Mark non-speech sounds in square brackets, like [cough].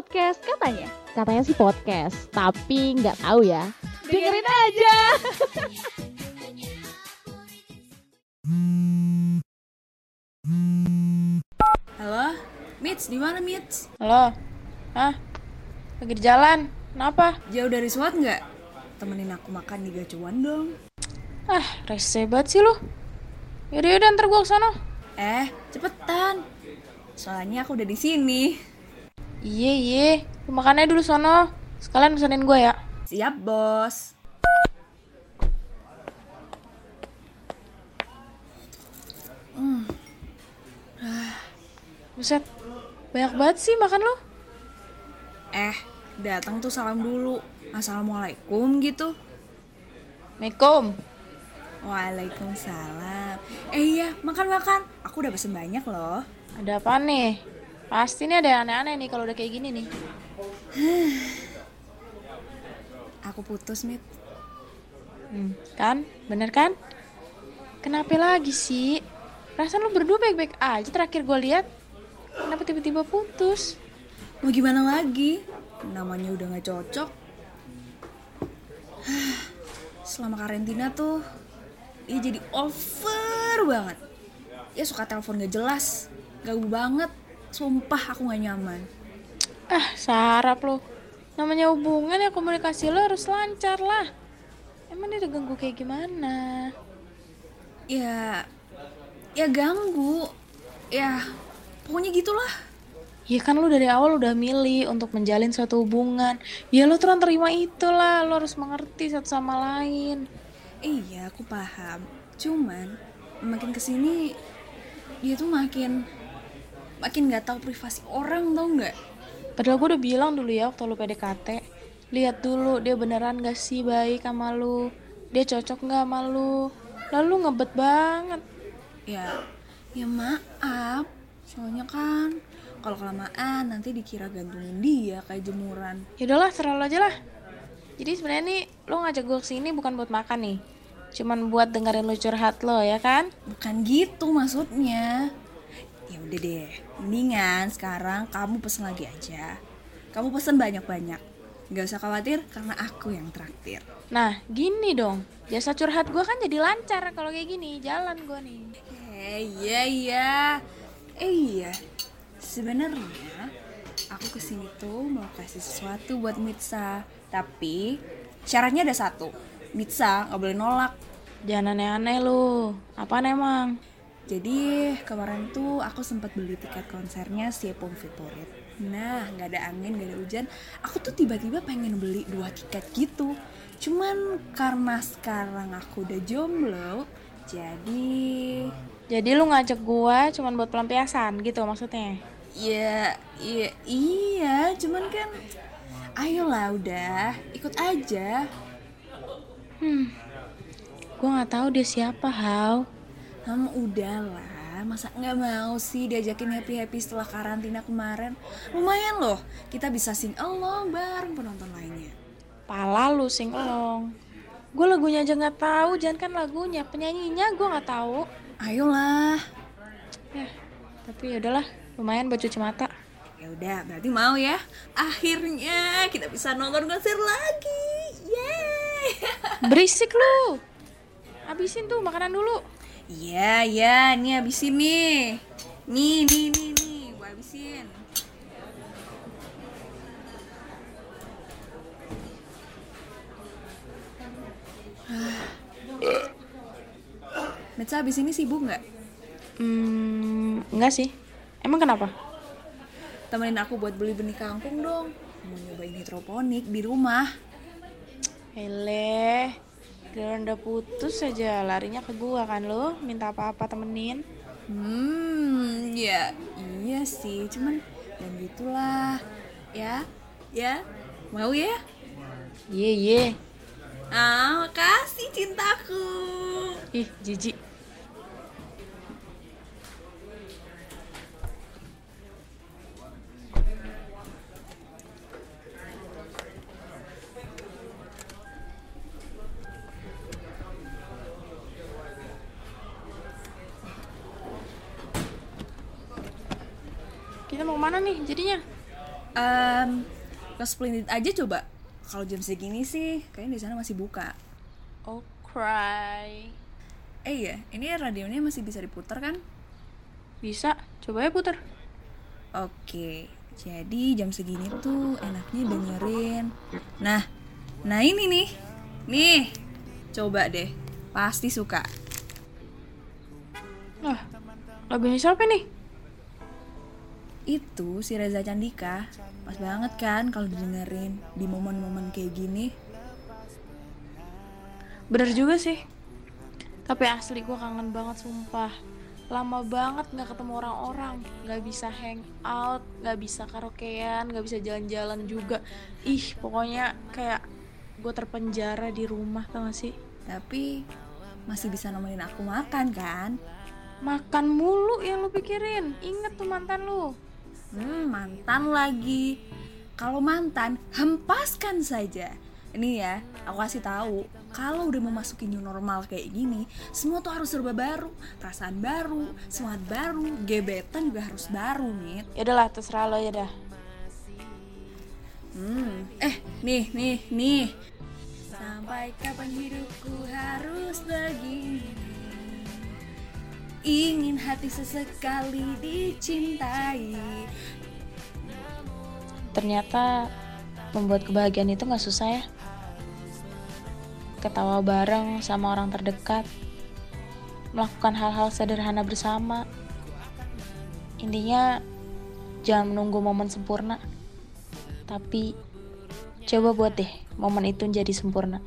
podcast katanya. Katanya sih podcast, tapi nggak tahu ya. Dengerin aja. Halo, Mitch, di mana Mitch? Halo? Hah? Lagi di jalan? Kenapa? Jauh dari SWAT nggak? Temenin aku makan di gacuan dong. Ah, rese banget sih lu. Yaudah, yaudah, ntar gua ke sana. Eh, cepetan. Soalnya aku udah di sini. Iya, iya. Lu makannya dulu sono. Sekalian pesenin gue ya. Siap, bos. Buset. Banyak banget sih makan lu. Eh, datang tuh salam dulu. Assalamualaikum gitu. Assalamualaikum. Waalaikumsalam. Eh iya, makan-makan. Aku udah pesen banyak loh. Ada apa nih? Pasti nih ada yang aneh-aneh nih kalau udah kayak gini nih. [sighs] Aku putus, Mit. Hmm, kan? Bener kan? Kenapa lagi sih? Perasaan lu berdua baik-baik aja terakhir gue lihat. Kenapa tiba-tiba putus? Mau gimana lagi? Namanya udah gak cocok. [sighs] Selama karantina tuh, dia jadi over banget. Dia suka telepon gak jelas, ganggu banget. Sumpah aku gak nyaman. Ah, sarap lo. Namanya hubungan ya komunikasi lo harus lancar lah. Emang dia udah ganggu kayak gimana? Ya, ya ganggu. Ya, pokoknya gitulah. Ya kan lo dari awal udah milih untuk menjalin suatu hubungan. Ya lo terus terima itulah. Lo harus mengerti satu sama lain. Iya, aku paham. Cuman makin ke sini dia tuh makin makin nggak tahu privasi orang tau nggak? Padahal gue udah bilang dulu ya waktu lo PDKT. Lihat dulu dia beneran gak sih baik sama lu. Dia cocok gak sama lu. Lalu ngebet banget. Ya, ya maaf. Soalnya kan kalau kelamaan nanti dikira gantungin dia kayak jemuran. Ya udahlah, serah aja lah. Jadi sebenarnya nih lo ngajak gue ke sini bukan buat makan nih. Cuman buat dengerin lu curhat lo ya kan? Bukan gitu maksudnya. Ya udah deh, mendingan sekarang kamu pesen lagi aja. Kamu pesen banyak-banyak. Gak usah khawatir karena aku yang traktir. Nah gini dong, jasa curhat gue kan jadi lancar kalau kayak gini. Jalan gue nih. Eh iya iya. Eh iya. Sebenarnya aku ke sini tuh mau kasih sesuatu buat Mitsa. Tapi syaratnya ada satu. Mitsa nggak boleh nolak. Jangan aneh-aneh lu. Apaan emang? Jadi kemarin tuh aku sempat beli tiket konsernya si Epom Favorit. Nah, nggak ada angin, nggak ada hujan. Aku tuh tiba-tiba pengen beli dua tiket gitu. Cuman karena sekarang aku udah jomblo, jadi Jadi lu ngajak gue cuman buat pelampiasan gitu maksudnya? ya iya iya. Cuman kan, ayolah udah ikut aja. Hmm, gue nggak tahu dia siapa, Kamu udahlah, masa nggak mau sih diajakin happy happy setelah karantina kemarin? Lumayan loh, kita bisa sing along bareng penonton lainnya. Pala lu sing elong. Gue lagunya aja nggak tahu, jangan kan lagunya, penyanyinya gue nggak tahu. Ayolah. Ya, tapi ya udahlah, lumayan buat cuci mata. Ya udah, berarti mau ya. Akhirnya kita bisa nonton konser lagi. Yeay. [laughs] Berisik lu. Habisin tuh makanan dulu. Iya, iya, nih habisin nih. Nih, nih, nih, nih, gua habisin. Metsa habis ini sibuk nggak? Hmm, enggak sih. Emang kenapa? Temenin aku buat beli benih kangkung dong. Mau nyobain hidroponik di rumah. Hele, giliran udah putus aja larinya ke gua kan lo, minta apa-apa temenin. Hmm, ya iya sih, cuman dan gitulah. Ya, ya, mau ya? Iya, iya. Ah, makasih cintaku. Ih, jijik. Ke mana nih jadinya? Um, ke Splendid aja coba. Kalau jam segini sih, kayaknya di sana masih buka. Oh, cry. Eh iya, ini radionya masih bisa diputar kan? Bisa, coba ya puter. Oke, jadi jam segini tuh enaknya dengerin. Nah, nah ini nih, nih, coba deh, pasti suka. Lah, lagunya siapa nih? Itu si Reza Candika, pas banget kan kalau didengerin di momen-momen kayak gini. Bener juga sih. Tapi asli gue kangen banget sumpah. Lama banget gak ketemu orang-orang, gak bisa hang out, gak bisa karaokean, gak bisa jalan-jalan juga. Ih, pokoknya kayak gue terpenjara di rumah tau gak sih? Tapi masih bisa nemenin aku makan kan? Makan mulu yang lu pikirin. Ingat tuh mantan lu. Hmm, mantan lagi. Kalau mantan, hempaskan saja. Ini ya, aku kasih tahu, kalau udah memasuki new normal kayak gini, semua tuh harus serba baru, perasaan baru, semangat baru, gebetan juga harus baru, nih. Ya udahlah, terserah lo ya dah. Hmm, eh, nih, nih, nih. Sampai kapan hidupku harus begini? Ingin hati sesekali dicintai. Ternyata membuat kebahagiaan itu gak susah ya. Ketawa bareng sama orang terdekat. Melakukan hal-hal sederhana bersama. Intinya, jangan menunggu momen sempurna. Tapi, coba buat deh momen itu jadi sempurna.